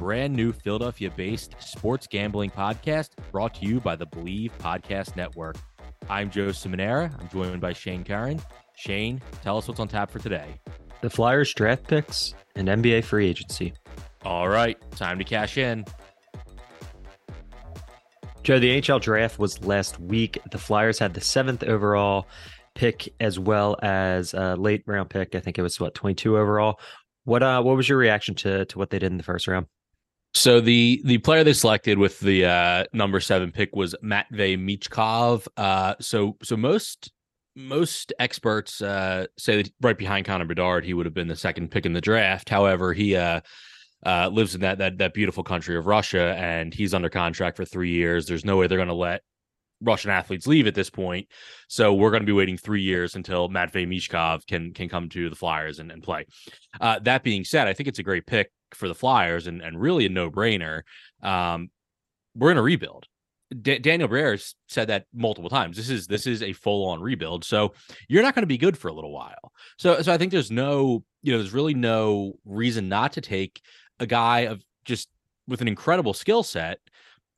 brand new Philadelphia based sports gambling podcast brought to you by the Believe Podcast Network. I'm Joe Simonera. I'm joined by Shane Curran. Shane, tell us what's on tap for today. The Flyers draft picks and NBA free agency. All right, time to cash in. Joe, the NHL draft was last week. The Flyers had the seventh overall pick as well as a late round pick. I think it was what 22 overall. What uh what was your reaction to to what they did in the first round? So the the player they selected with the uh number 7 pick was Matvey Michkov. Uh so so most most experts uh say that right behind Connor Bedard he would have been the second pick in the draft. However, he uh uh, lives in that that that beautiful country of Russia, and he's under contract for three years. There's no way they're going to let Russian athletes leave at this point. So we're going to be waiting three years until Matvey Michkov can can come to the Flyers and, and play. Uh, that being said, I think it's a great pick for the Flyers and, and really a no brainer. Um, we're in a rebuild. D- Daniel Briere said that multiple times. This is this is a full on rebuild. So you're not going to be good for a little while. So so I think there's no you know there's really no reason not to take a guy of just with an incredible skill set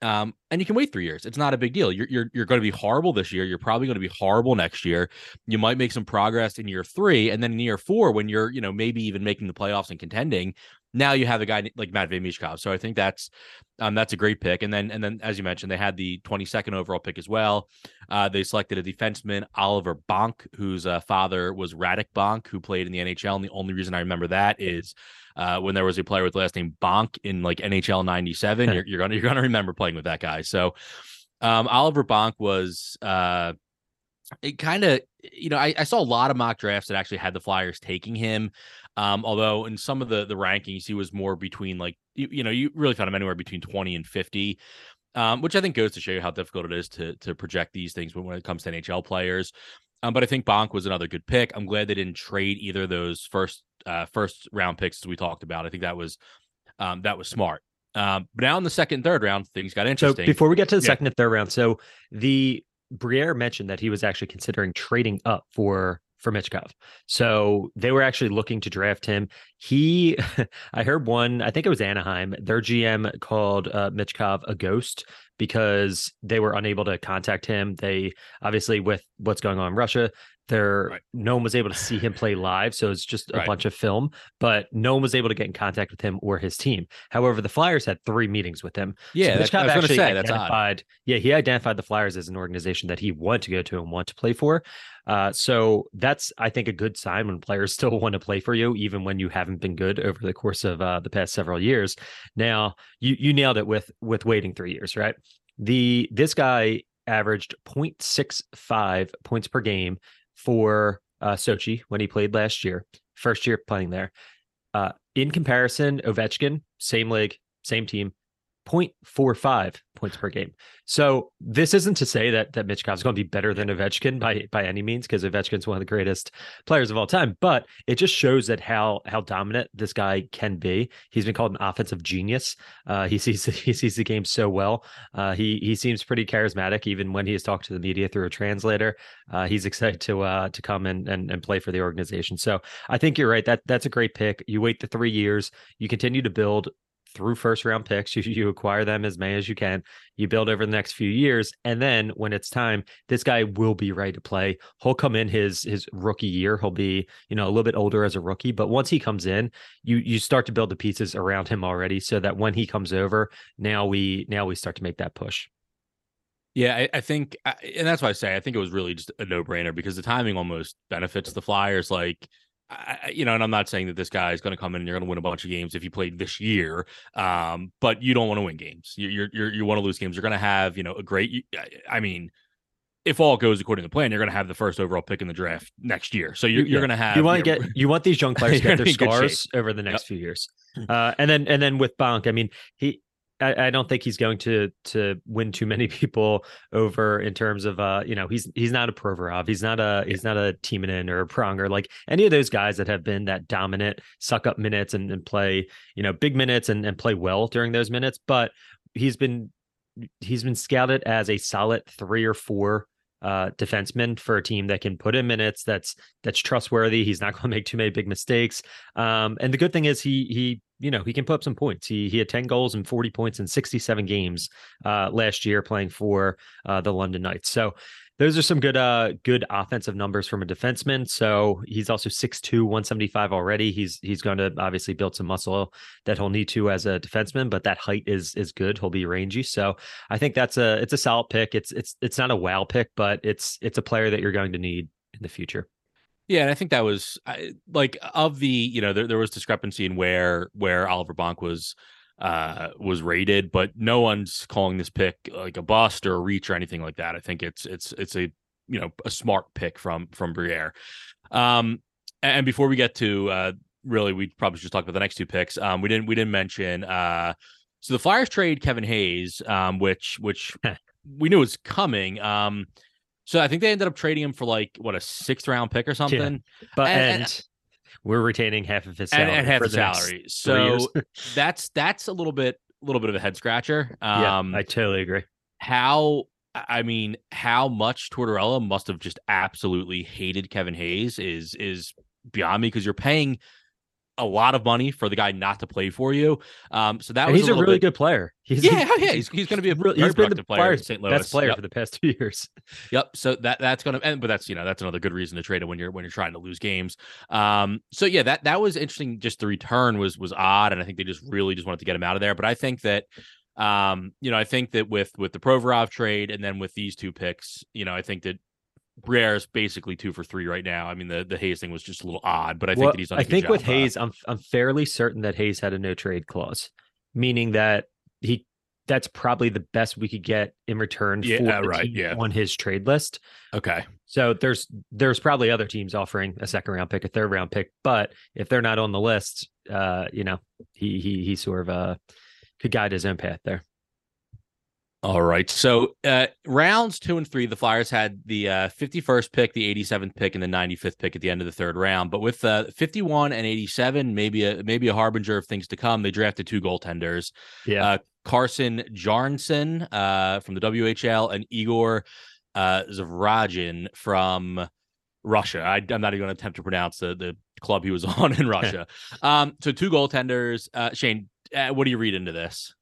um, and you can wait three years. It's not a big deal. You're you're you're going to be horrible this year. You're probably going to be horrible next year. You might make some progress in year three, and then in year four, when you're you know maybe even making the playoffs and contending, now you have a guy like Matvey Michkov. So I think that's um, that's a great pick. And then and then as you mentioned, they had the 22nd overall pick as well. Uh, they selected a defenseman, Oliver Bonk, whose uh, father was Radek Bonk, who played in the NHL. And the only reason I remember that is uh, when there was a player with the last name Bonk in like NHL '97. you're, you're, gonna you're gonna remember playing with that guy. So um, Oliver Bonk was uh, it kind of you know I, I, saw a lot of mock drafts that actually had the Flyers taking him. Um, although in some of the the rankings he was more between like you, you know you really found him anywhere between 20 and 50. Um, which I think goes to show you how difficult it is to to project these things when, when it comes to NHL players. Um, but I think Bonk was another good pick. I'm glad they didn't trade either of those first uh, first round picks as we talked about. I think that was um, that was smart. Um, but now in the second and third round, things got interesting. So before we get to the yeah. second and third round, so the Briere mentioned that he was actually considering trading up for for Michkov. So they were actually looking to draft him. He, I heard one, I think it was Anaheim, their GM called uh, Michkov a ghost because they were unable to contact him. They obviously, with what's going on in Russia, there right. no one was able to see him play live so it's just a right. bunch of film but no one was able to get in contact with him or his team. However the flyers had three meetings with him. Yeah so that's, actually say, identified yeah he identified the flyers as an organization that he wanted to go to and want to play for. Uh, so that's i think a good sign when players still want to play for you even when you haven't been good over the course of uh, the past several years. Now you you nailed it with with waiting three years right? The this guy averaged 0.65 points per game for uh, Sochi when he played last year, first year playing there. Uh, in comparison, Ovechkin, same league, same team, 0.45 points per game. So this isn't to say that that Michkov is going to be better than Ovechkin by by any means, because Ovechkin's one of the greatest players of all time. But it just shows that how how dominant this guy can be. He's been called an offensive genius. Uh, he sees he sees the game so well. Uh, he he seems pretty charismatic, even when he has talked to the media through a translator. Uh, he's excited to uh, to come and, and and play for the organization. So I think you're right. That that's a great pick. You wait the three years. You continue to build through first round picks. You, you acquire them as many as you can. You build over the next few years, and then when it's time, this guy will be ready to play. He'll come in his his rookie year. He'll be you know a little bit older as a rookie, but once he comes in, you you start to build the pieces around him already, so that when he comes over, now we now we start to make that push. Yeah, I, I think, and that's why I say I think it was really just a no brainer because the timing almost benefits the Flyers. Like I, you know, and I'm not saying that this guy is going to come in and you're going to win a bunch of games if you played this year. Um, but you don't want to win games. You, you're, you're you want to lose games. You're going to have, you know, a great. I mean, if all goes according to plan, you're going to have the first overall pick in the draft next year. So you're, you're going to have. You want to get you want these young players to get their scars over the next yep. few years. Uh, and then and then with Bonk, I mean, he I, I, don't think he's going to to win too many people over in terms of uh you know he's he's not a Provorov he's not a he's not a Timonen or a Pronger like any of those guys that have been that dominant suck up minutes and, and play you know big minutes and, and play well during those minutes but he's been he's been scouted as a solid three or four uh, defenseman for a team that can put in minutes. That's that's trustworthy. He's not going to make too many big mistakes. Um, and the good thing is he he you know he can put up some points. He he had ten goals and forty points in sixty seven games uh, last year playing for uh, the London Knights. So those are some good uh good offensive numbers from a defenseman. So he's also 6'2, 175 already. He's he's going to obviously build some muscle that he'll need to as a defenseman, but that height is is good. He'll be rangy. So I think that's a it's a solid pick. It's it's it's not a wow pick, but it's it's a player that you're going to need in the future. Yeah, and I think that was like of the you know there, there was discrepancy in where where Oliver Bonk was uh, was rated, but no one's calling this pick like a bust or a reach or anything like that. I think it's it's it's a you know a smart pick from from Briere. Um, and before we get to uh, really, we probably should talk about the next two picks. Um, we didn't we didn't mention uh, so the Flyers trade Kevin Hayes, um, which which we knew was coming. Um, so I think they ended up trading him for like what a sixth round pick or something. Yeah. But and, and we're retaining half of his salary and, and half the salary. So that's that's a little bit a little bit of a head scratcher. Um, yeah, I totally agree. How I mean, how much Tortorella must have just absolutely hated Kevin Hayes is is beyond me because you're paying a lot of money for the guy not to play for you. Um, so that and was he's a, a really bit... good player. He's yeah, a, yeah, he's, he's going to be a really, he's been the player St. Louis. Best player yep. for the past two years. Yep. So that that's going to, and but that's you know that's another good reason to trade it when you're when you're trying to lose games. Um, so yeah, that that was interesting. Just the return was was odd, and I think they just really just wanted to get him out of there. But I think that um, you know, I think that with with the Provorov trade and then with these two picks, you know, I think that Briere is basically two for three right now. I mean, the the Hayes thing was just a little odd, but I think well, that he's. I think with Hayes, I'm I'm fairly certain that Hayes had a no trade clause, meaning that he that's probably the best we could get in return yeah, for right, yeah. on his trade list. Okay. So there's there's probably other teams offering a second round pick, a third round pick, but if they're not on the list, uh, you know, he he he sort of uh could guide his own path there. All right. So uh, rounds two and three, the Flyers had the uh, 51st pick, the 87th pick, and the 95th pick at the end of the third round. But with uh, 51 and 87, maybe a maybe a harbinger of things to come, they drafted two goaltenders. Yeah. Uh, Carson Bjarnason uh, from the WHL and Igor uh, Zavragin from Russia. I, am not even going to attempt to pronounce the, the club he was on in Russia. um, so two goaltenders. Uh, Shane, uh, what do you read into this?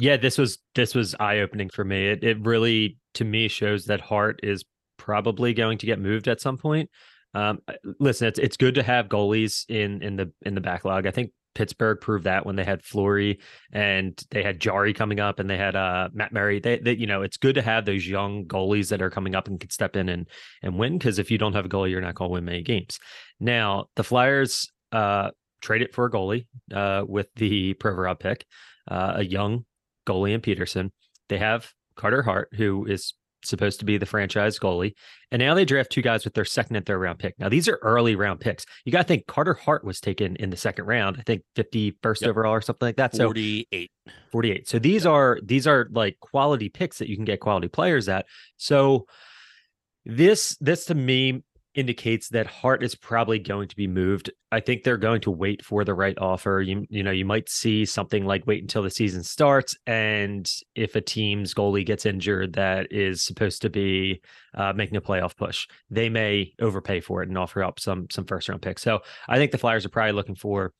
Yeah, this was this was eye opening for me. It it really to me shows that Hart is probably going to get moved at some point. Um, listen, it's it's good to have goalies in in the in the backlog. I think Pittsburgh proved that when they had Fleury and they had Jarry coming up and they had uh, Matt Murray. They, they, you know, it's good to have those young goalies that are coming up and can step in and and win because if you don't have a goalie, you're not going to win many games. Now the Flyers uh, traded for a goalie uh, with the Provorov pick, uh, a young goalie and Peterson. They have Carter Hart, who is supposed to be the franchise goalie. And now they draft two guys with their second and third round pick. Now, these are early round picks. You got to think Carter Hart was taken in the second round, I think 51st yep. overall or something like that. 48. So 48. So these yep. are these are like quality picks that you can get quality players at. So this this to me indicates that Hart is probably going to be moved. I think they're going to wait for the right offer. You you know, you might see something like wait until the season starts and if a team's goalie gets injured that is supposed to be uh, making a playoff push, they may overpay for it and offer up some some first round picks. So, I think the Flyers are probably looking for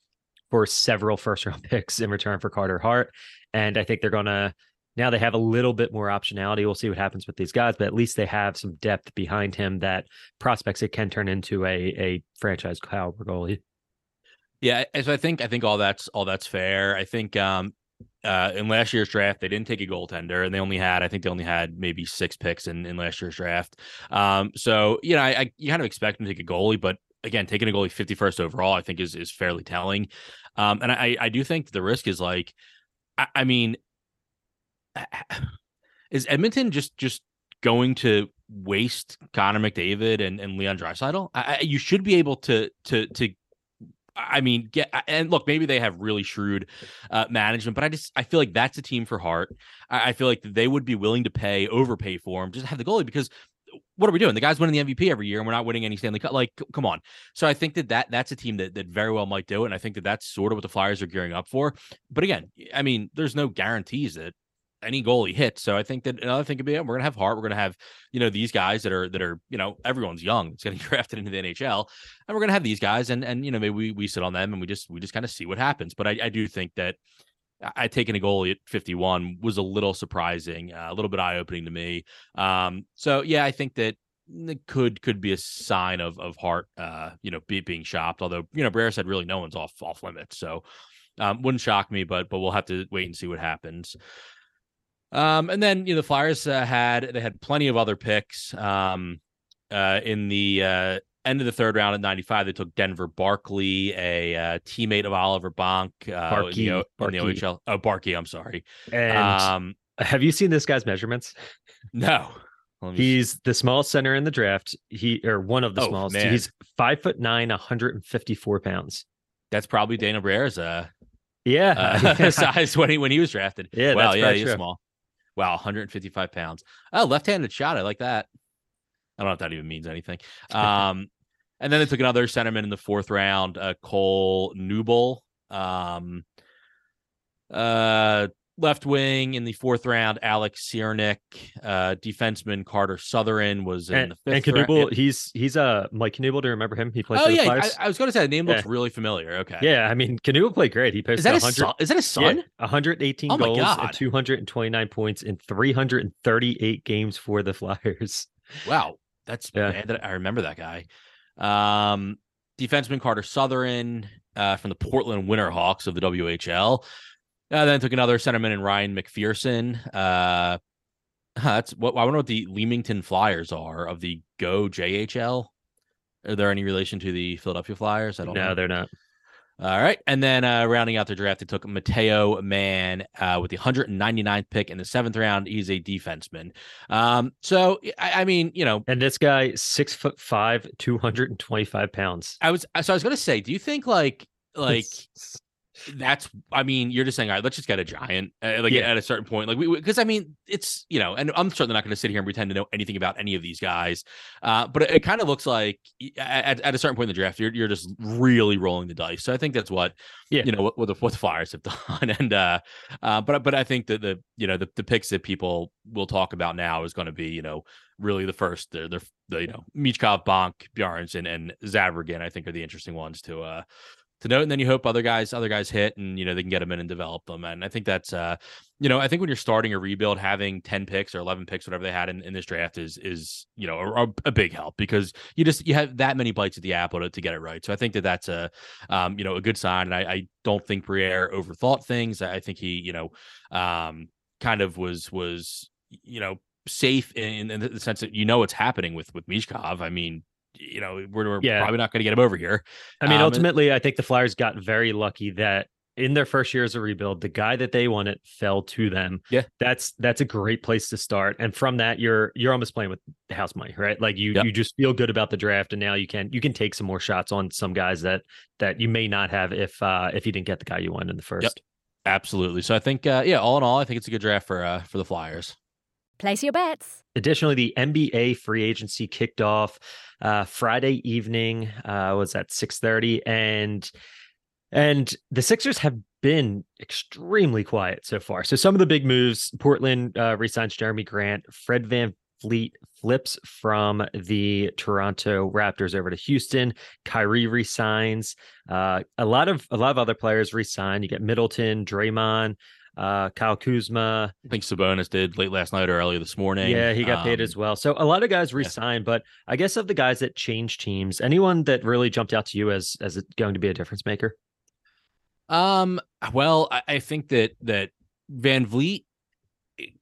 for several first round picks in return for Carter Hart and I think they're going to now they have a little bit more optionality. We'll see what happens with these guys, but at least they have some depth behind him that prospects it can turn into a a franchise caliber goalie. Yeah, so I think I think all that's all that's fair. I think um uh in last year's draft they didn't take a goaltender and they only had I think they only had maybe six picks in, in last year's draft. Um so you know I, I you kind of expect them to take a goalie, but again taking a goalie 51st overall I think is is fairly telling. Um and I I do think the risk is like I, I mean is Edmonton just just going to waste Connor McDavid and, and Leon Draisaitl? I, you should be able to to to I mean, get and look, maybe they have really shrewd uh, management, but I just I feel like that's a team for Hart. I, I, feel like they would be willing to pay overpay for him, just have the goalie because what are we doing? The guy's winning the MVP every year, and we're not winning any Stanley Cup. Like, come on. So I think that, that that's a team that that very well might do it, and I think that that's sort of what the Flyers are gearing up for. But again, I mean, there's no guarantees that any goal he hits. So I think that another thing could be we're gonna have Hart. We're gonna have you know these guys that are that are you know everyone's young. It's getting drafted into the NHL, and we're gonna have these guys, and and you know maybe we we sit on them and we just we just kind of see what happens. But I, I do think that I taking a goalie at 51 was a little surprising, uh, a little bit eye opening to me. Um, so yeah, I think that it could could be a sign of of Hart, uh, you know, be, being shopped. Although you know, Briere said really no one's off off limits, so um, wouldn't shock me. But but we'll have to wait and see what happens. Um, and then you know the Flyers uh, had they had plenty of other picks. Um, uh, in the uh, end of the third round at 95, they took Denver Barkley, a uh, teammate of Oliver Bonk uh, Barkey, in, the, in the OHL. Oh, Barkey, I'm sorry. And Um, have you seen this guy's measurements? no, me see. He's the smallest center in the draft. He or one of the Oh, smallest. man. He's five foot nine, 154 pounds. that's probably Danny Briere's uh, Yeah. uh size when he when he was drafted. Yeah, wow, that's yeah, he's true. small. Wow, 155 pounds. Oh, left-handed shot. I like that. I don't know if that even means anything. Um, and then they took another centerman in the fourth round, uh, Cole Knuble. Um, uh, left wing in the fourth round, Alex Ciernik. Uh, defenseman Carter Sotheran was in And, the and fifth round. He's he's uh Mike Knuble. Do you remember him? He played Oh for the yeah, I, I was going to say the name looks really familiar. Okay, yeah, I mean Knuble played great. He posted Is that his 100, son? Is that his yeah, son? 118 Oh goals and 229 points in 338 games for the Flyers. Wow, that's Yeah. bad that I remember that guy. Um, defenseman Carter Sotheran uh, from the Portland Winterhawks of the WHL. Uh, then took another centerman in Ryan McPherson. Uh, that's what I wonder what the Leamington Flyers are of the Go JHL. Are there any relation to the Philadelphia Flyers? I don't No, know. they're not. All right. And then uh, rounding out the draft, they took Matteo Mann uh, with the 199th pick in the seventh round. He's a defenseman. Um, so, I, I mean, you know, And this guy, six foot five, 225 pounds. I was so I was gonna say, do you think like like that's I mean, you're just saying, all right, let's just get a giant uh, like Yeah. at a certain point, like we because I mean, it's you know, and I'm certainly not going to sit here and pretend to know anything about any of these guys, uh, but it, it kind of looks like at, at a certain point in the draft, you're you're just really rolling the dice. So I think that's what Yeah. you know what, what the what the Flyers have done, and uh, uh, but but I think that the you know the the picks that people will talk about now is going to be you know really the first the the, the you know Michkov, Bonk, Bjarnes, and Zavragin. I think are the interesting ones to uh to note. And then you hope other guys other guys hit and you know they can get them in and develop them. And I think that's uh you know I think when you're starting a rebuild, having ten picks or eleven picks, whatever they had in, in this draft is is you know a, a big help because you just you have that many bites at the apple to, to get it right. So I think that that's a um you know a good sign. And I, I don't think Briere overthought things. I think he you know um kind of was was you know safe in, in the sense that you know what's happening with with Michkov. I mean, you know, we're, we're Yeah. probably not going to get him over here. I mean, Um, ultimately, I think the Flyers got very lucky that in their first year as a rebuild, the guy that they wanted fell to them. Yeah. that's that's a great place to start. And from that, you're you're almost playing with the house money, right? Like you Yep. you just feel good about the draft, and now you can you can take some more shots on some guys that that you may not have if uh if you didn't get the guy you wanted in the first. Absolutely. So I think, uh, yeah, all in all, I think it's a good draft for uh, for the Flyers. Place your bets. Additionally, the NBA free agency kicked off uh, Friday evening. Uh, was at six thirty, and and the Sixers have been extremely quiet so far. So some of the big moves: Portland uh, resigns Jerami Grant, Fred Van Fleet flips from the Toronto Raptors over to Houston. Kyrie resigns. Uh, a lot of a lot of other players resign. You get Middleton, Draymond, uh, Kyle Kuzma. I think Sabonis did late last night or early this morning. Yeah, he got paid Um, as well. So a lot of guys resigned, but I guess of the guys that changed teams, anyone that really jumped out to you as as it going to be a difference maker? Um. Well, I, I think that that VanVleet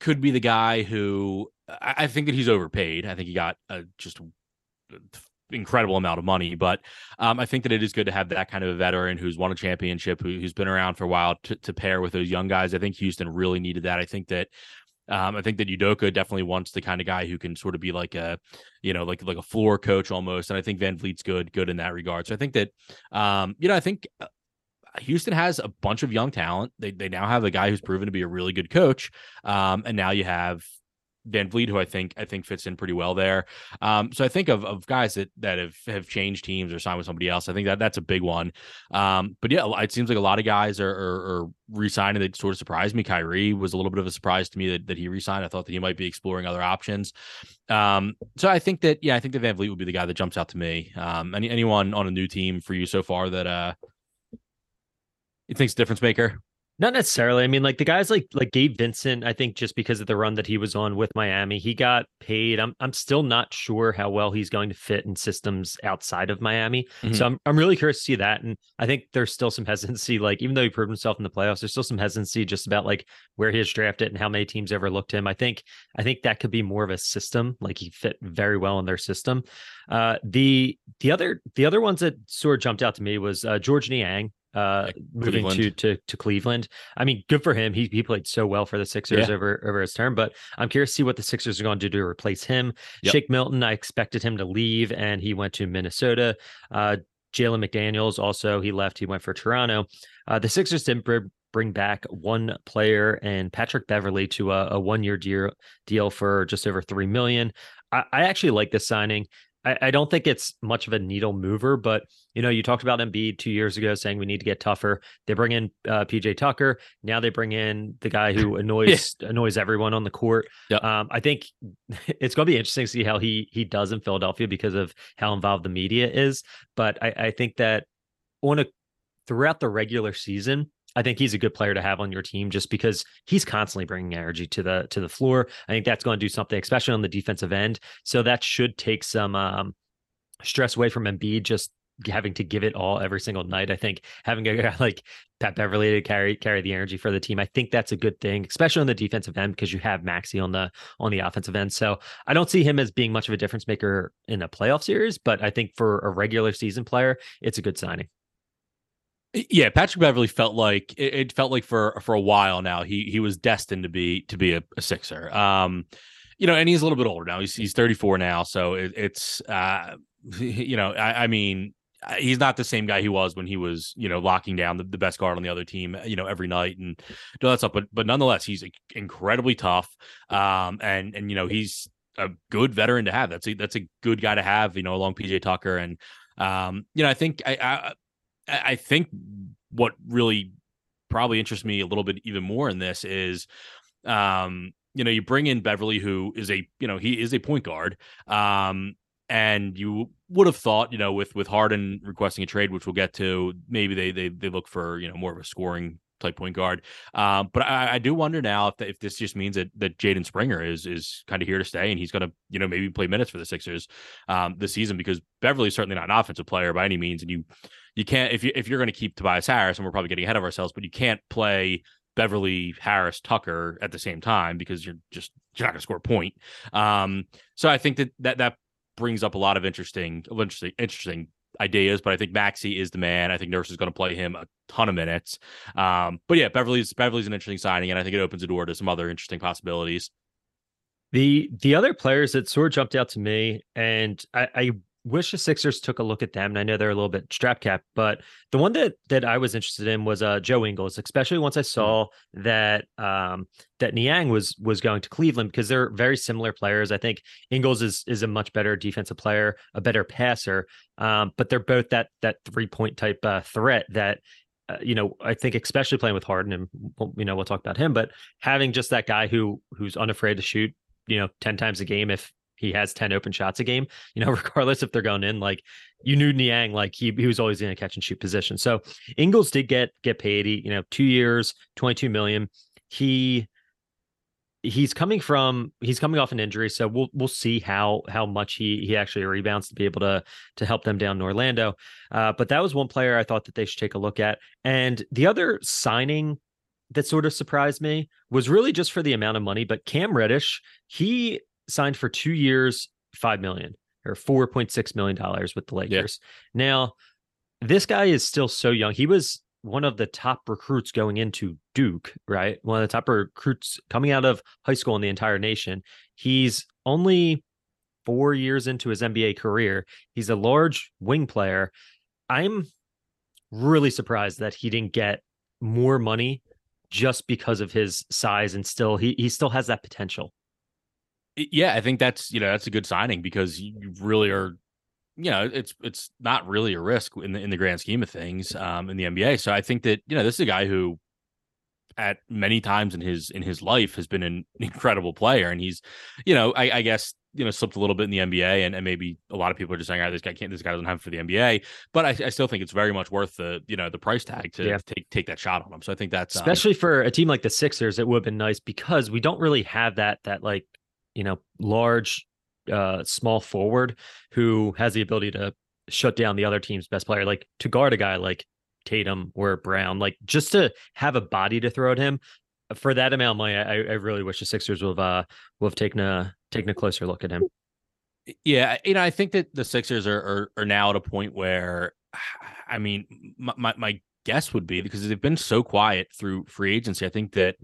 could be the guy who I, I think that he's overpaid. I think he got a just incredible amount of money, but um, I think that it is good to have that kind of a veteran who's won a championship, who, who's been around for a while to, to pair with those young guys. I think Houston really needed that. I think that. Um, I think that Udoka definitely wants the kind of guy who can sort of be like a, you know, like like a floor coach almost, and I think VanVleet's good, good in that regard. So I think that, um, you know, I think uh, Houston has a bunch of young talent. They they now have a guy who's proven to be a really good coach. Um, and now you have VanVleet, who I think I think fits in pretty well there. Um, so I think of of guys that that have have changed teams or signed with somebody else. I think that that's a big one. Um, but yeah, it seems like a lot of guys are, are, are re-signing. That sort of surprised me. Kyrie was a little bit of a surprise to me that, that he re-signed. I thought that he might be exploring other options. Um, so I think that yeah, I think that VanVleet would be the guy that jumps out to me. Um, any anyone on a new team for you so far that uh you think's difference maker? Not necessarily. I mean, like the guys like like Gabe Vincent, I think just because of the run that he was on with Miami, he got paid. I'm I'm still not sure how well he's going to fit in systems outside of Miami. Mm-hmm. So I'm I'm really curious to see that. And I think there's still some hesitancy, like even though he proved himself in the playoffs, there's still some hesitancy just about like where he is drafted and how many teams ever looked him. I think I think that could be more of a system. Like he fit very well in their system. Uh the the other the other ones that sort of jumped out to me was uh Georges Niang uh moving to to to Cleveland. I mean, good for him. He he played so well for the Sixers yeah. over over his term, but I'm curious to see what the Sixers are going to do to replace him. Yep. Shake Milton, I expected him to leave and he went to Minnesota. Uh Jalen McDaniels also he left, he went for Toronto. Uh the Sixers didn't bring back one player and Patrick Beverley to a, a one year deal deal for just over three million. I, I actually like this signing. I, I, don't think it's much of a needle mover, but you know, you talked about Embiid two years ago saying we need to get tougher. They bring in uh, PJ Tucker. Now they bring in the guy who annoys yeah. annoys everyone on the court. Yep. Um, I think it's going to be interesting to see how he he does in Philadelphia because of how involved the media is. But I, I think that on a throughout the regular season, I think he's a good player to have on your team just because he's constantly bringing energy to the to the floor. I think that's going to do something, especially on the defensive end. So that should take some um, stress away from Embiid just having to give it all every single night. I think having a guy like Pat Beverley to carry carry the energy for the team, I think that's a good thing, especially on the defensive end because you have Maxey on the on the offensive end. So I don't see him as being much of a difference maker in a playoff series, but I think for a regular season player, it's a good signing. Yeah, Patrick Beverley felt like it, felt like for for a while now he he was destined to be to be a, a Sixer. Um, you know, and he's a little bit older now. He's he's 34 now, so it, it's uh, you know, I, I mean, he's not the same guy he was when he was, you know, locking down the, the best guard on the other team, you know, every night and do that stuff. But but nonetheless, he's incredibly tough. Um, and and you know, he's a good veteran to have. That's a that's a good guy to have, you know, along PJ Tucker. And um, you know, I think I, I I think what really probably interests me a little bit even more in this is um you know you bring in Beverley, who is a you know he is a point guard um and you would have thought you know with with Harden requesting a trade which we'll get to maybe they they they look for you know more of a scoring type point guard. Um, but I, I, do wonder now if, if this just means that that Jaden Springer is is kind of here to stay and he's going to you know maybe play minutes for the Sixers um, this season because Beverley's certainly not an offensive player by any means, and you you can't if you if you're going to keep Tobias Harris and we're probably getting ahead of ourselves, but you can't play Beverley Harris, Tucker at the same time because you're just you're not going to score a point. Um, so I think that that that brings up a lot of interesting interesting interesting ideas, but I think Maxey is the man. I think Nurse is going to play him a ton of minutes. Um, but yeah, Beverley's Beverley's an interesting signing, and I think it opens the door to some other interesting possibilities. The the other players that sort of jumped out to me, and I, I wish the Sixers took a look at them. And I know they're a little bit strap cap, but the one that that I was interested in was uh, Joe Ingles, especially once I hmm. saw that um, that Niang was was going to Cleveland because they're very similar players. I think Ingles is is a much better defensive player, a better passer, um, but they're both that that three point type uh, threat that. Uh, you know, I think especially playing with Harden, and you know, we'll talk about him, but having just that guy who who's unafraid to shoot, you know, ten times a game if he has 10 open shots a game, you know, regardless if they're going in, like you knew Niang, like he, he was always in a catch and shoot position. So Ingles did get, get paid, he, you know, two years, 22 million. He, he's coming from, he's coming off an injury. So we'll, we'll see how, how much he, he actually rebounds to be able to, to help them down in Orlando. Uh, but that was one player I thought that they should take a look at. And the other signing that sort of surprised me was really just for the amount of money. But Cam Reddish, he signed for two years, five million or four point six million dollars with the Lakers. Yeah. Now, this guy is still so young. He was one of the top recruits going into Duke, right? One of the top recruits coming out of high school in the entire nation. He's only four years into his NBA career. He's a large wing player. I'm really surprised that he didn't get more money just because of his size and still he he still has that potential. Yeah, I think that's you know that's a good signing because you really are, you know, it's it's not really a risk in the in the grand scheme of things um, in the NBA. So I think that you know this is a guy who, at many times in his in his life, has been an incredible player, and he's, you know, I, I guess you know slipped a little bit in the NBA, and, and maybe a lot of people are just saying, "All right, this guy can't, this guy doesn't have it for the NBA." But I, I still think it's very much worth the you know the price tag to Yeah. take take that shot on him. So I think that's um, especially for a team like the Sixers, it would have been nice because we don't really have that that like you know large uh small forward who has the ability to shut down the other team's best player like to guard a guy like Tatum or Brown like just to have a body to throw at him for that amount of money I, I really wish the Sixers would have uh would have taken a taken a closer look at him Yeah, you know, I think that the Sixers are are, are now at a point where, I mean, my, my my guess would be because they've been so quiet through free agency. I think that,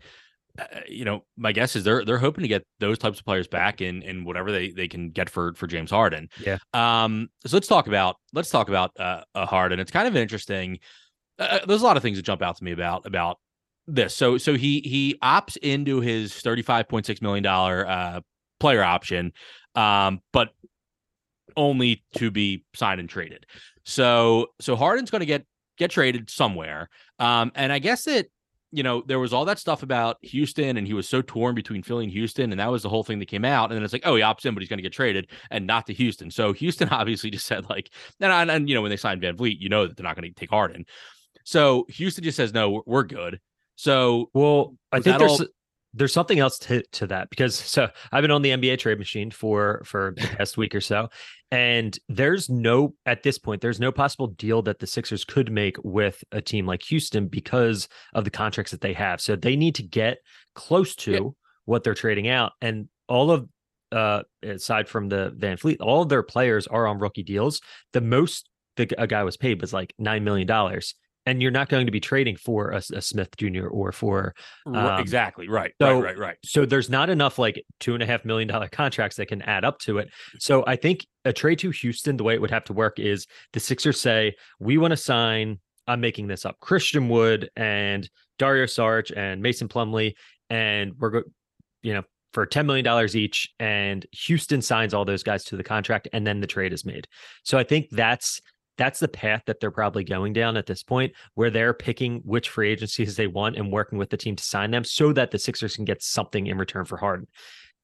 uh, you know, my guess is they're they're hoping to get those types of players back in in whatever they they can get for for James Harden. Yeah. Um. So let's talk about let's talk about uh, uh Harden. It's kind of interesting. Uh, there's a lot of things that jump out to me about about this. So so he he opts into his thirty five point six million dollar uh player option um, but only to be signed and traded. So so Harden's going to get get traded somewhere. Um, and I guess that you know there was all that stuff about Houston, and he was so torn between Philly and Houston, and that was the whole thing that came out. And then it's like, oh, he opts in, but he's going to get traded, and not to Houston. So Houston obviously just said like, and, and, and you know when they signed VanVleet, you know that they're not going to take Harden. So Houston just says no, we're, we're good. So Well, I think there's all- there's something else to to that because so I've been on the NBA trade machine for for the past week or so, and there's no at this point there's no possible deal that the Sixers could make with a team like Houston because of the contracts that they have. So they need to get close to Yeah. what they're trading out, and all of uh aside from the VanVleet, all of their players are on rookie deals. The most the, a guy was paid was like nine million dollars. And you're not going to be trading for a, a Smith Jr. or for Um, exactly right, so- right, right, right. so there's not enough like two and a half million dollar contracts that can add up to it. So I think a trade to Houston, the way it would have to work is the Sixers say, we want to sign, I'm making this up, Christian Wood and Dario Saric and Mason Plumlee, and we're go, you know, for $10 million each. And Houston signs all those guys to the contract, and then the trade is made. So I think that's that's the path that they're probably going down at this point, where they're picking which free agencies they want and working with the team to sign them so that the Sixers can get something in return for Harden.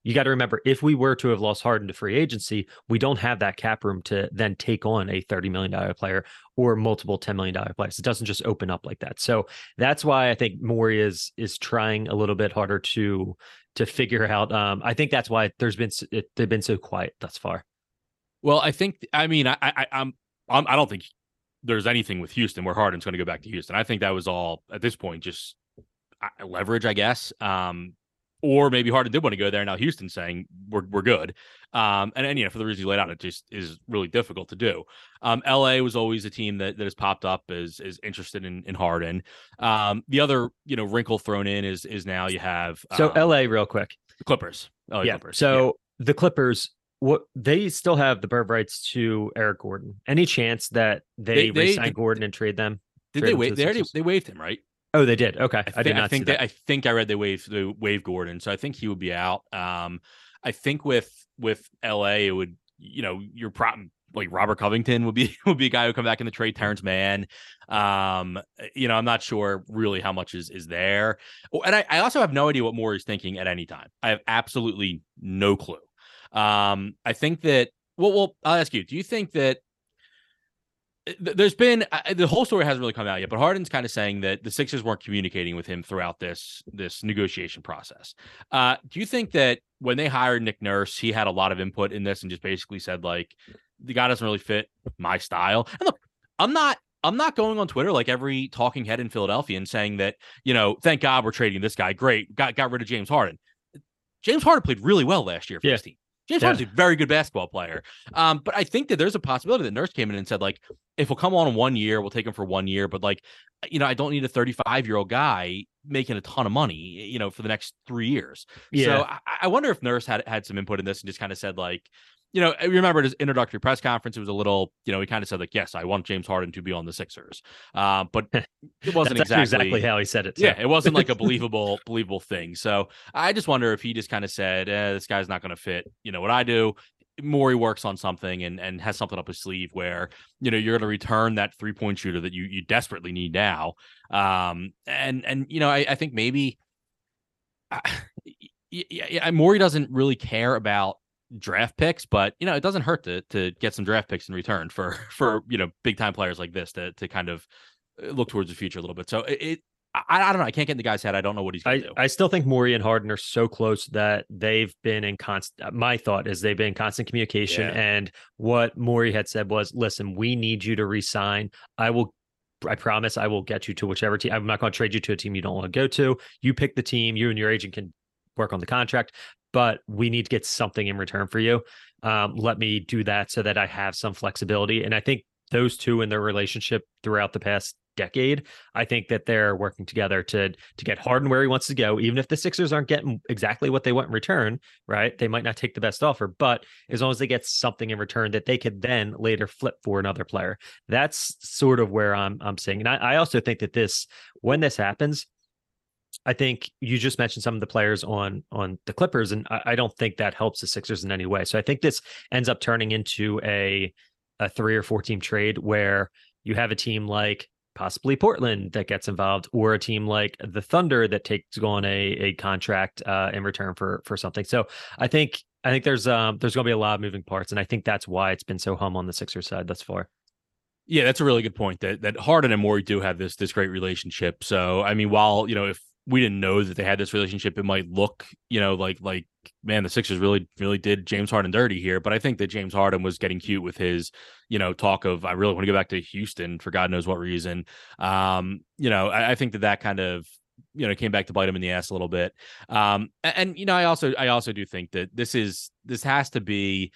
You got to remember, if we were to have lost Harden to free agency, we don't have that cap room to then take on a $30 million player or multiple $10 million players. It doesn't just open up like that. So that's why I think Morey is is trying a little bit harder to to figure out. Um, I think that's why there's been it, they've been so quiet thus far. Well, I think I mean I, I I'm, I'm I don't think there's anything with Houston where Harden's going to go back to Houston. I think that was all at this point just leverage, I guess. Um, or maybe Harden did want to go there. Now Houston's saying we're we're good. Um, and, and you know for the reasons you laid out, it just is really difficult to do. Um, LA was always a team that that has popped up as is interested in in Harden. Um, the other you know wrinkle thrown in is is now you have So um, LA, real quick. the Clippers. LA yeah. Clippers. So the Clippers, what they still have the bird rights to Eric Gordon. Any chance that they, They- they- resign Gordon and trade them? did trade they wait? the They already they waived him, right? Oh, they did. Okay, I, I, did not I think see that, that. I think I read they waived the wave Gordon, so I think he would be out. Um, I think with with LA, it would you know your problem like Robert Covington would be would be a guy who come back in the trade. Terrence Mann, um, you know, I'm not sure really how much is is there, Oh, and I, I also have no idea what Moore Morey's thinking at any time. I have absolutely no clue. Um, I think that well, well, I'll ask you. Do you think that th- there's been uh, the whole story hasn't really come out yet, but Harden's kind of saying that the Sixers weren't communicating with him throughout this this negotiation process. Uh, do you think that when they hired Nick Nurse, he had a lot of input in this and just basically said like the guy doesn't really fit my style? And look, I'm not. I'm not going on Twitter like every talking head in Philadelphia and saying that, you know, thank God we're trading this guy. Great. Got got rid of James Harden. James Harden played really well last year for Yeah. this team. James Yeah. Harden's a very good basketball player. Um, but I think that there's a possibility that Nurse came in and said, like, if we'll come on one year, we'll take him for one year. But like, you know, I don't need a 35 year old guy making a ton of money, you know, for the next three years. yeah. So I, I wonder if Nurse had had some input in this and just kind of said, like, you know, I remember his introductory press conference. It was a little, you know, he kind of said like, "Yes, I want James Harden to be on the Sixers," uh, but it wasn't exactly, exactly how he said it. Yeah, it wasn't like a believable, believable thing. So I just wonder if he just kind of said, eh, "This guy's not going to fit." You know what I do. Morey works on something and and has something up his sleeve where you know you're going to return that three point shooter that you you desperately need now. Um, and and you know I, I think maybe. Uh, yeah, yeah, Morey doesn't really care about draft picks, but you know, it doesn't hurt to to get some draft picks in return for for you know big time players like this to to kind of uh, look towards the future a little bit. So it, I, I, don't know. I can't get in the guy's head. I don't know what he's going to do. I still think Morey and Harden are so close that they've been in constant. Uh, my thought is they've been in constant communication. Yeah. And what Morey had said was, "Listen, we need you to resign. I will I promise I will get you to whichever team. I'm not going to trade you to a team you don't want to go to. You pick the team. You and your agent can work on the contract but we need to get something in return for you. Um, let me do that so that I have some flexibility. And I think those two in their relationship throughout the past decade, I think that they're working together to to get Harden where he wants to go. Even if the Sixers aren't getting exactly what they want in return, right? They might not take the best offer, but as long as they get something in return that they could then later flip for another player, that's sort of where I'm I'm saying. And I, I also think that this when this happens, I think you just mentioned some of the players on on the Clippers, and I, I, don't think that helps the Sixers in any way. So I think this ends up turning into a a three or four team trade where you have a team like possibly Portland that gets involved, or a team like the Thunder that takes on a a contract uh, in return for for something. So I think I think there's um there's going to be a lot of moving parts, and I think that's why it's been so hum on the Sixers side thus far. Yeah, that's a really good point. That that Harden and Morey do have this this great relationship. So I mean, while you know if we didn't know that they had this relationship, it might look, you know, like like man, the Sixers really really did James Harden dirty here. But I think that James Harden was getting cute with his, you know, talk of I really want to go back to Houston for God knows what reason. Um, you know, I, I think that that kind of you know came back to bite him in the ass a little bit. Um, and, and you know, I also I also do think that this is this has to be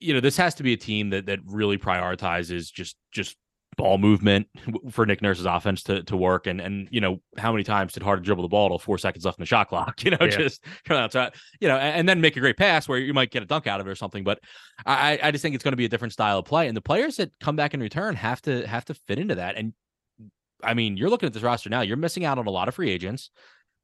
you know this has to be a team that that really prioritizes just just ball movement for Nick Nurse's offense to, to work. And and you know how many times did Harden dribble the ball till four seconds left in the shot clock? You know, yeah. just come outside, you know, and, and, then make a great pass where you might get a dunk out of it or something. But I I just think it's going to be a different style of play, and the players that come back in return have to have to fit into that. And I mean, you're looking at this roster now. You're missing out on a lot of free agents.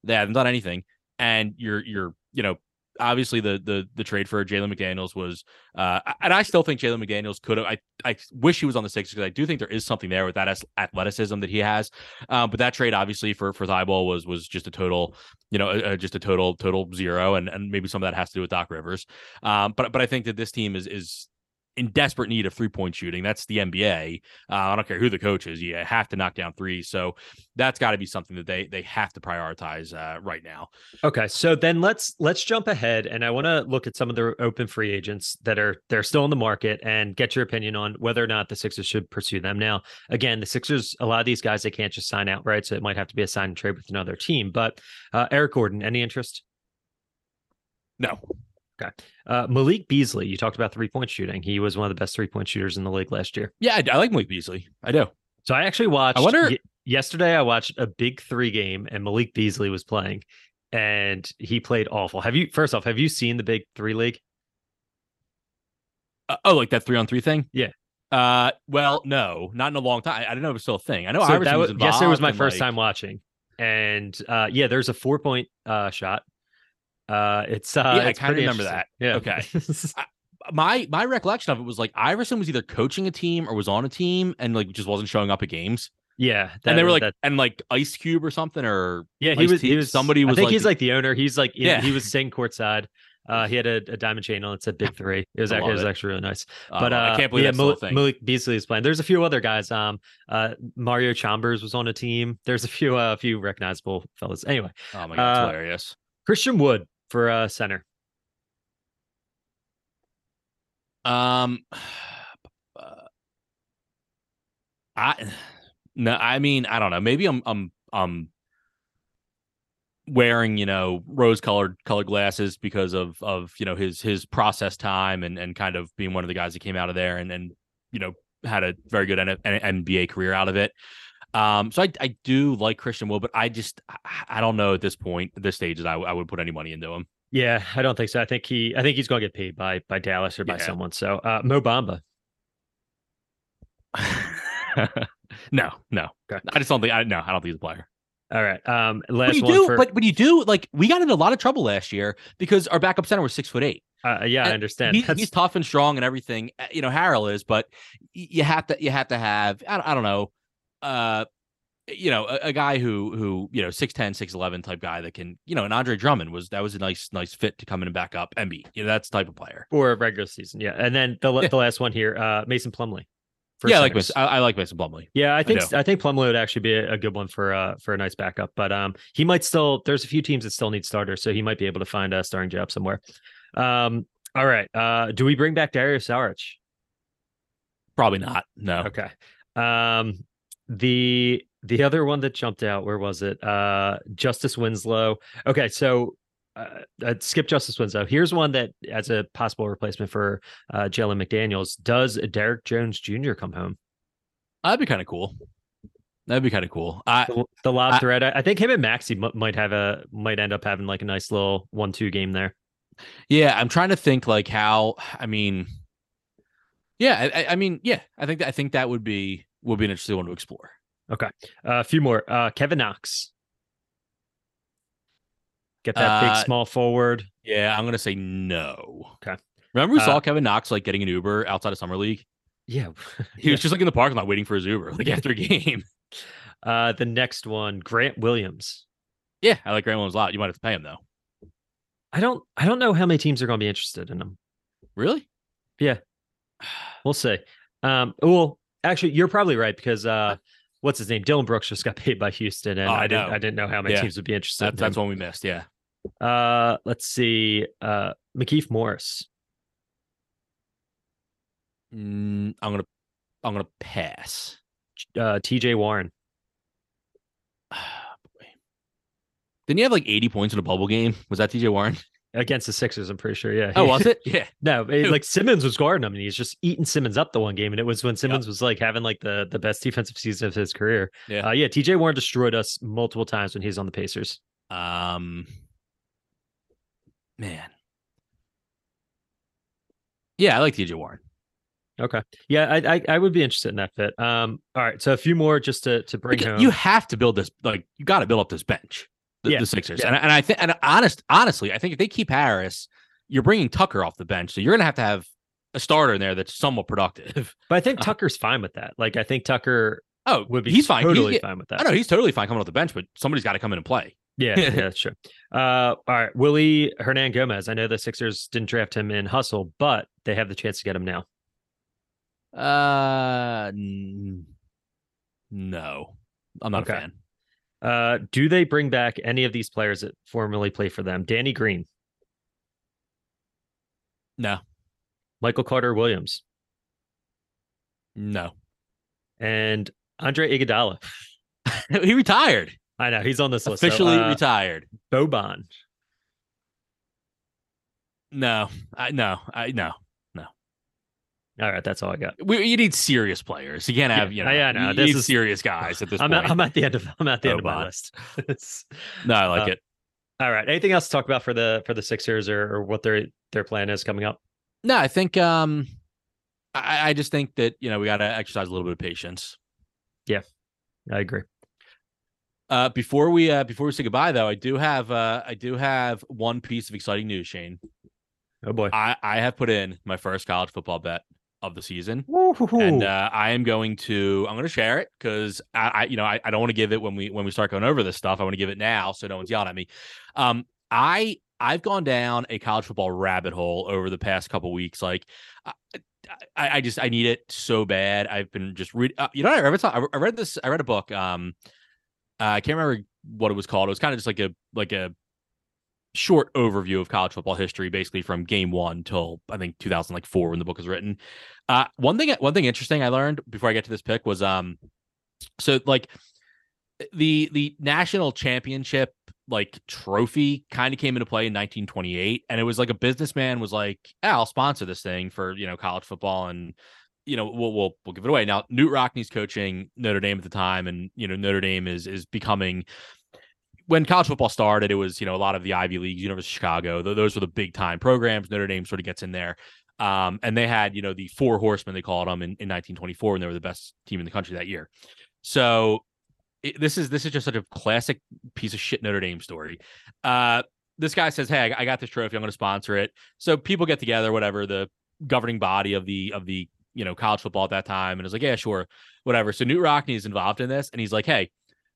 They haven't done anything, and you're you're you know obviously the the the trade for Jalen McDaniels was, uh, and I still think Jalen McDaniels could have. I I wish he was on the Sixers because I do think there is something there with that athleticism that he has. Um, but that trade obviously for for Thybulle was was just a total, you know, just a total total zero, and and maybe some of that has to do with Doc Rivers. Um, but but I think that this team is is in desperate need of three point shooting. That's the NBA. Uh, I don't care who the coach is. You have to knock down three. So that's got to be something that they they have to prioritize uh, right now. Okay, so then let's let's jump ahead, and I want to look at some of the open free agents that are they're still in the market, and get your opinion on whether or not the Sixers should pursue them. Now, again, the Sixers, a lot of these guys they can't just sign outright, so it might have to be a sign and trade with another team. But uh, Eric Gordon, any interest? No. Okay. Uh, Malik Beasley, you talked about three point shooting. He was one of the best three point shooters in the league last year. Yeah, I, I like Malik Beasley. I do. So I actually watched. I wonder. Y- yesterday, I watched a big three game, and Malik Beasley was playing, and he played awful. Have you? First off, have you seen the big three league? Uh, oh, like that three on three thing? Yeah. Uh, well, no, not in a long time. I, I didn't know it was still a thing. I know so Iverson that was, was yesterday was my first like... time watching, and uh, yeah, there's a four point uh shot uh, it's uh, yeah, it's I kind of remember that. Yeah. Okay. My my recollection of it was like Iverson was either coaching a team or was on a team and like just wasn't showing up at games. Yeah, that, and they were like, that... and like Ice Cube or something, or yeah, he was. He was somebody was. I think like, he's like the owner. He's like, yeah, he was sitting courtside. Uh, he had a, a, diamond chain on it said Big Three. It was, it was actually really nice. but uh, I can't believe yeah, Mal- Malik Beasley is playing. There's a few other guys. Um, uh, Mario Chalmers was on a team. There's a few uh, a few recognizable fellas. Anyway, oh my god, uh, hilarious. Christian Wood for uh, center. Um, I no, I mean, I don't know. Maybe I'm I'm I'm wearing you know rose colored colored glasses because of of you know his his process time and and kind of being one of the guys that came out of there and and you know had a very good NBA career out of it. Um, so I I do like Christian Wood, but I just I don't know at this point, at this stage, that I, I would put any money into him. Yeah, I don't think so. I think he I think he's going to get paid by by Dallas or by Yeah. someone. So uh, Mo Bamba. no, no. Okay. I just don't think I no, I don't think he's a player. All right. Um, But last you one do, for but but you do like we got into a lot of trouble last year because our backup center was six foot eight. uh, yeah, I understand. He- he's tough and strong and everything. uh, You know, Harrell is, but you have to you have to have I don't, I don't know, uh, you know, a, a guy who who you know 6'10", 6'11 type guy that can you know, and Andre Drummond was that was a nice nice fit to come in and back up and be you know that's type of player. for a regular season. Yeah, and then the Yeah. the last one here, uh, Mason Plumlee. yeah, I like. Mason, I, I like Mason Plumlee. Yeah, I think do. I, think Plumlee would actually be a, a good one for uh for a nice backup. But um he might still there's a few teams that still need starters, so he might be able to find a starting job somewhere. Um all right. Uh do we bring back Darius Saric? Probably not. No. Okay. Um the the other one that jumped out, where was it? Uh Justice Winslow. Okay, so uh, uh, skip Justice Winslow. Here's one that, as a possible replacement for uh, Jalen McDaniels, does Derrick Jones Jr. come home? That'd be kind of cool. That'd be kind of cool. I the, the lob I- threat. I, think him and Maxey m- might have a might end up having like a nice little one-two game there. Yeah, I'm trying to think like how. I mean, yeah, I, I- I mean, yeah, I think that, I think that would be would be an interesting one to explore. Okay. Uh, a few more. Uh, Kevin Knox. Get that Uh, big small forward. Yeah, I'm gonna say no. Okay. Remember we Uh, saw Kevin Knox like getting an Uber outside of summer league. Yeah. He was just like in the parking lot waiting for his Uber, like after a game. Uh, the next one, Grant Williams. Yeah, I like Grant Williams a lot. You might have to pay him though. I don't. I don't know how many teams are going to be interested in him. Really? Yeah, we'll see. Um, well, actually, you're probably right because uh, what's his name? Dillon Brooks just got paid by Houston, and Oh, I, I didn't. know. I didn't know how many Yeah. teams would be interested. That, in that's one we missed. Yeah. Uh, let's see. Uh, Markieff Morris. Mm, I'm gonna I'm gonna pass. Uh, T.J. Warren. Boy. Didn't he have like 80 points in a bubble game? Was that TJ Warren? Against the Sixers. I'm pretty sure. Yeah. Oh, was it? Yeah. no, it- like Simmons was guarding him, and he's just eating Simmons up the one game, and it was when Simmons was like having like the the best defensive season of his career. Yeah. Uh, yeah. T.J. Warren destroyed us multiple times when he's on the Pacers. Um, man. Yeah, I like TJ Warren. Okay. Yeah, I, I I would be interested in that fit. Um. All right. So a few more just to to bring Like, home. you have to build this. Like, you got to build up this bench. The, Yeah, the Sixers, yeah. and, and I think, and honest, honestly, I think if they keep Harris, you're bringing Tucker off the bench, so you're gonna have to have a starter in there that's somewhat productive. but I think uh, Tucker's fine with that. Like I think Tucker Oh, would be he's fine. Totally he- fine with that. I know he's totally fine coming off the bench, but somebody's got to come in and play. Yeah, yeah, that's true. Uh, all right, Willy Hernangomez. I know the Sixers didn't draft him in hustle, but they have the chance to get him now. Uh, n- no, I'm not Okay. a fan. Uh, do they bring back any of these players that formerly play for them? Danny Green, No, Michael Carter Williams, no. and Andre Iguodala. he retired. I know he's on this list. so, Officially uh, retired. Boban. No, I no, I no. All right, that's all I got. We, you need serious players. You can't have you know. Yeah. You This is- serious guys at this I'm point. at, I'm at the end of I'm at the end of my list. No, I like uh, it. all right. Anything else to talk about for the for the Sixers or, or what their their plan is coming up? No, I think um, I, I just think that you know we got to exercise a little bit of patience. Yeah, I agree. Uh, before we uh before we say goodbye though, I do have uh I do have one piece of exciting news, Shane. Oh boy. I I have put in my first college football bet of the season. and uh, I am going to I'm going to share it because I, I you know I, I don't want to give it when we when we start going over this stuff. I want to give it now so no one's yelling at me. Um, I I've gone down a college football rabbit hole over the past couple weeks. Like, I, I, I just I need it so bad. I've been just read. Uh, you know, I read I I read this. I read a book. Um, uh, I can't remember what it was called. It was kind of just like a like a short overview of college football history, basically from game one till I think 2004 when the book was written. Uh, one thing, one thing interesting I learned before I get to this pick was, um, so like the the national championship like trophy kind of came into play in 1928, and it was like a businessman was like, "Ah, "I'll sponsor this thing for you know college football and." You know, we'll, we'll we'll give it away now. Knute Rockne's coaching Notre Dame at the time, and you know Notre Dame is is becoming when college football started, it was you know a lot of the Ivy Leagues, University of Chicago. Those were the big time programs. Notre Dame sort of gets in there, um, and they had you know the four horsemen they called them in, in 1924, and they were the best team in the country that year. So it, this is this is just such a classic piece of shit Notre Dame story. Uh, this guy says, "Hey, I got this trophy. I'm going to sponsor it." So people get together, whatever the governing body of the of the you know college football at that time, and it's like, "Yeah, sure, whatever." So Knute Rockne is involved in this, and he's like, "Hey,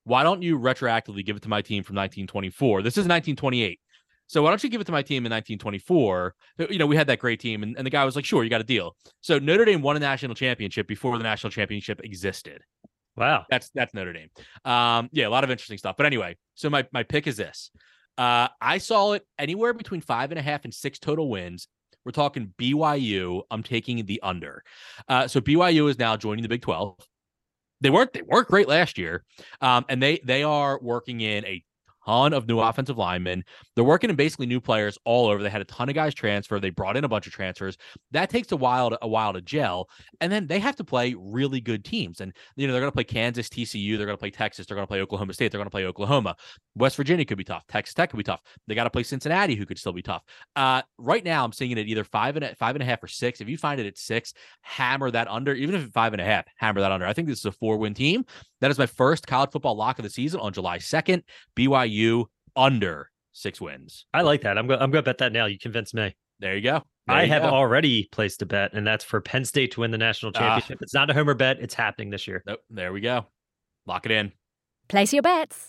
why don't you retroactively give it to my team from 1924? This is 1928." So why don't you give it to my team in 1924? You know, we had that great team, and, and the guy was like, "Sure, you got a deal." So Notre Dame won a national championship before the national championship existed. Wow, that's that's Notre Dame. Um, yeah, a lot of interesting stuff. But anyway, so my my pick is this: uh, I saw it anywhere between five and a half and six total wins. We're talking BYU. I'm taking the under. Uh, so BYU is now joining the Big 12. They weren't they weren't great last year, um, and they they are working in a ton of new offensive linemen. They're working in basically new players all over. They had a ton of guys transfer. They brought in a bunch of transfers. That takes a while to, a while to gel, and then they have to play really good teams. And you know they're going to play Kansas, TCU. They're going to play Texas. They're going to play Oklahoma State. They're going to play Oklahoma. West Virginia could be tough. Texas Tech could be tough. They got to play Cincinnati, who could still be tough. Uh, right now, I'm seeing it at either five and a, five and a half or six. If you find it at six, hammer that under. Even if it's five and a half, hammer that under. I think this is a four win team. That is my first college football lock of the season on July 2nd. BYU under six wins. I like that. I'm going. I'm going to bet that now. You convinced me. There you go. There I you have go. already placed a bet, and that's for Penn State to win the national Ah. championship. it's not a homer bet. It's happening this year. Nope, there we go. Lock it in. Place your bets.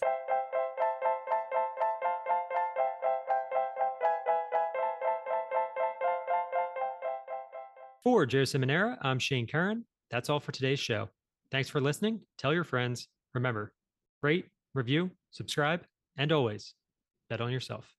For Joe Simonera, I'm Shane Curran. That's all for today's show. Thanks for listening. Tell your friends. Remember, rate, review, subscribe, and always bet on yourself.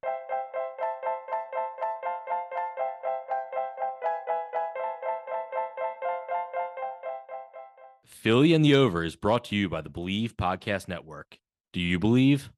Philly and the Over is brought to you by the Believe Podcast Network. Do you believe?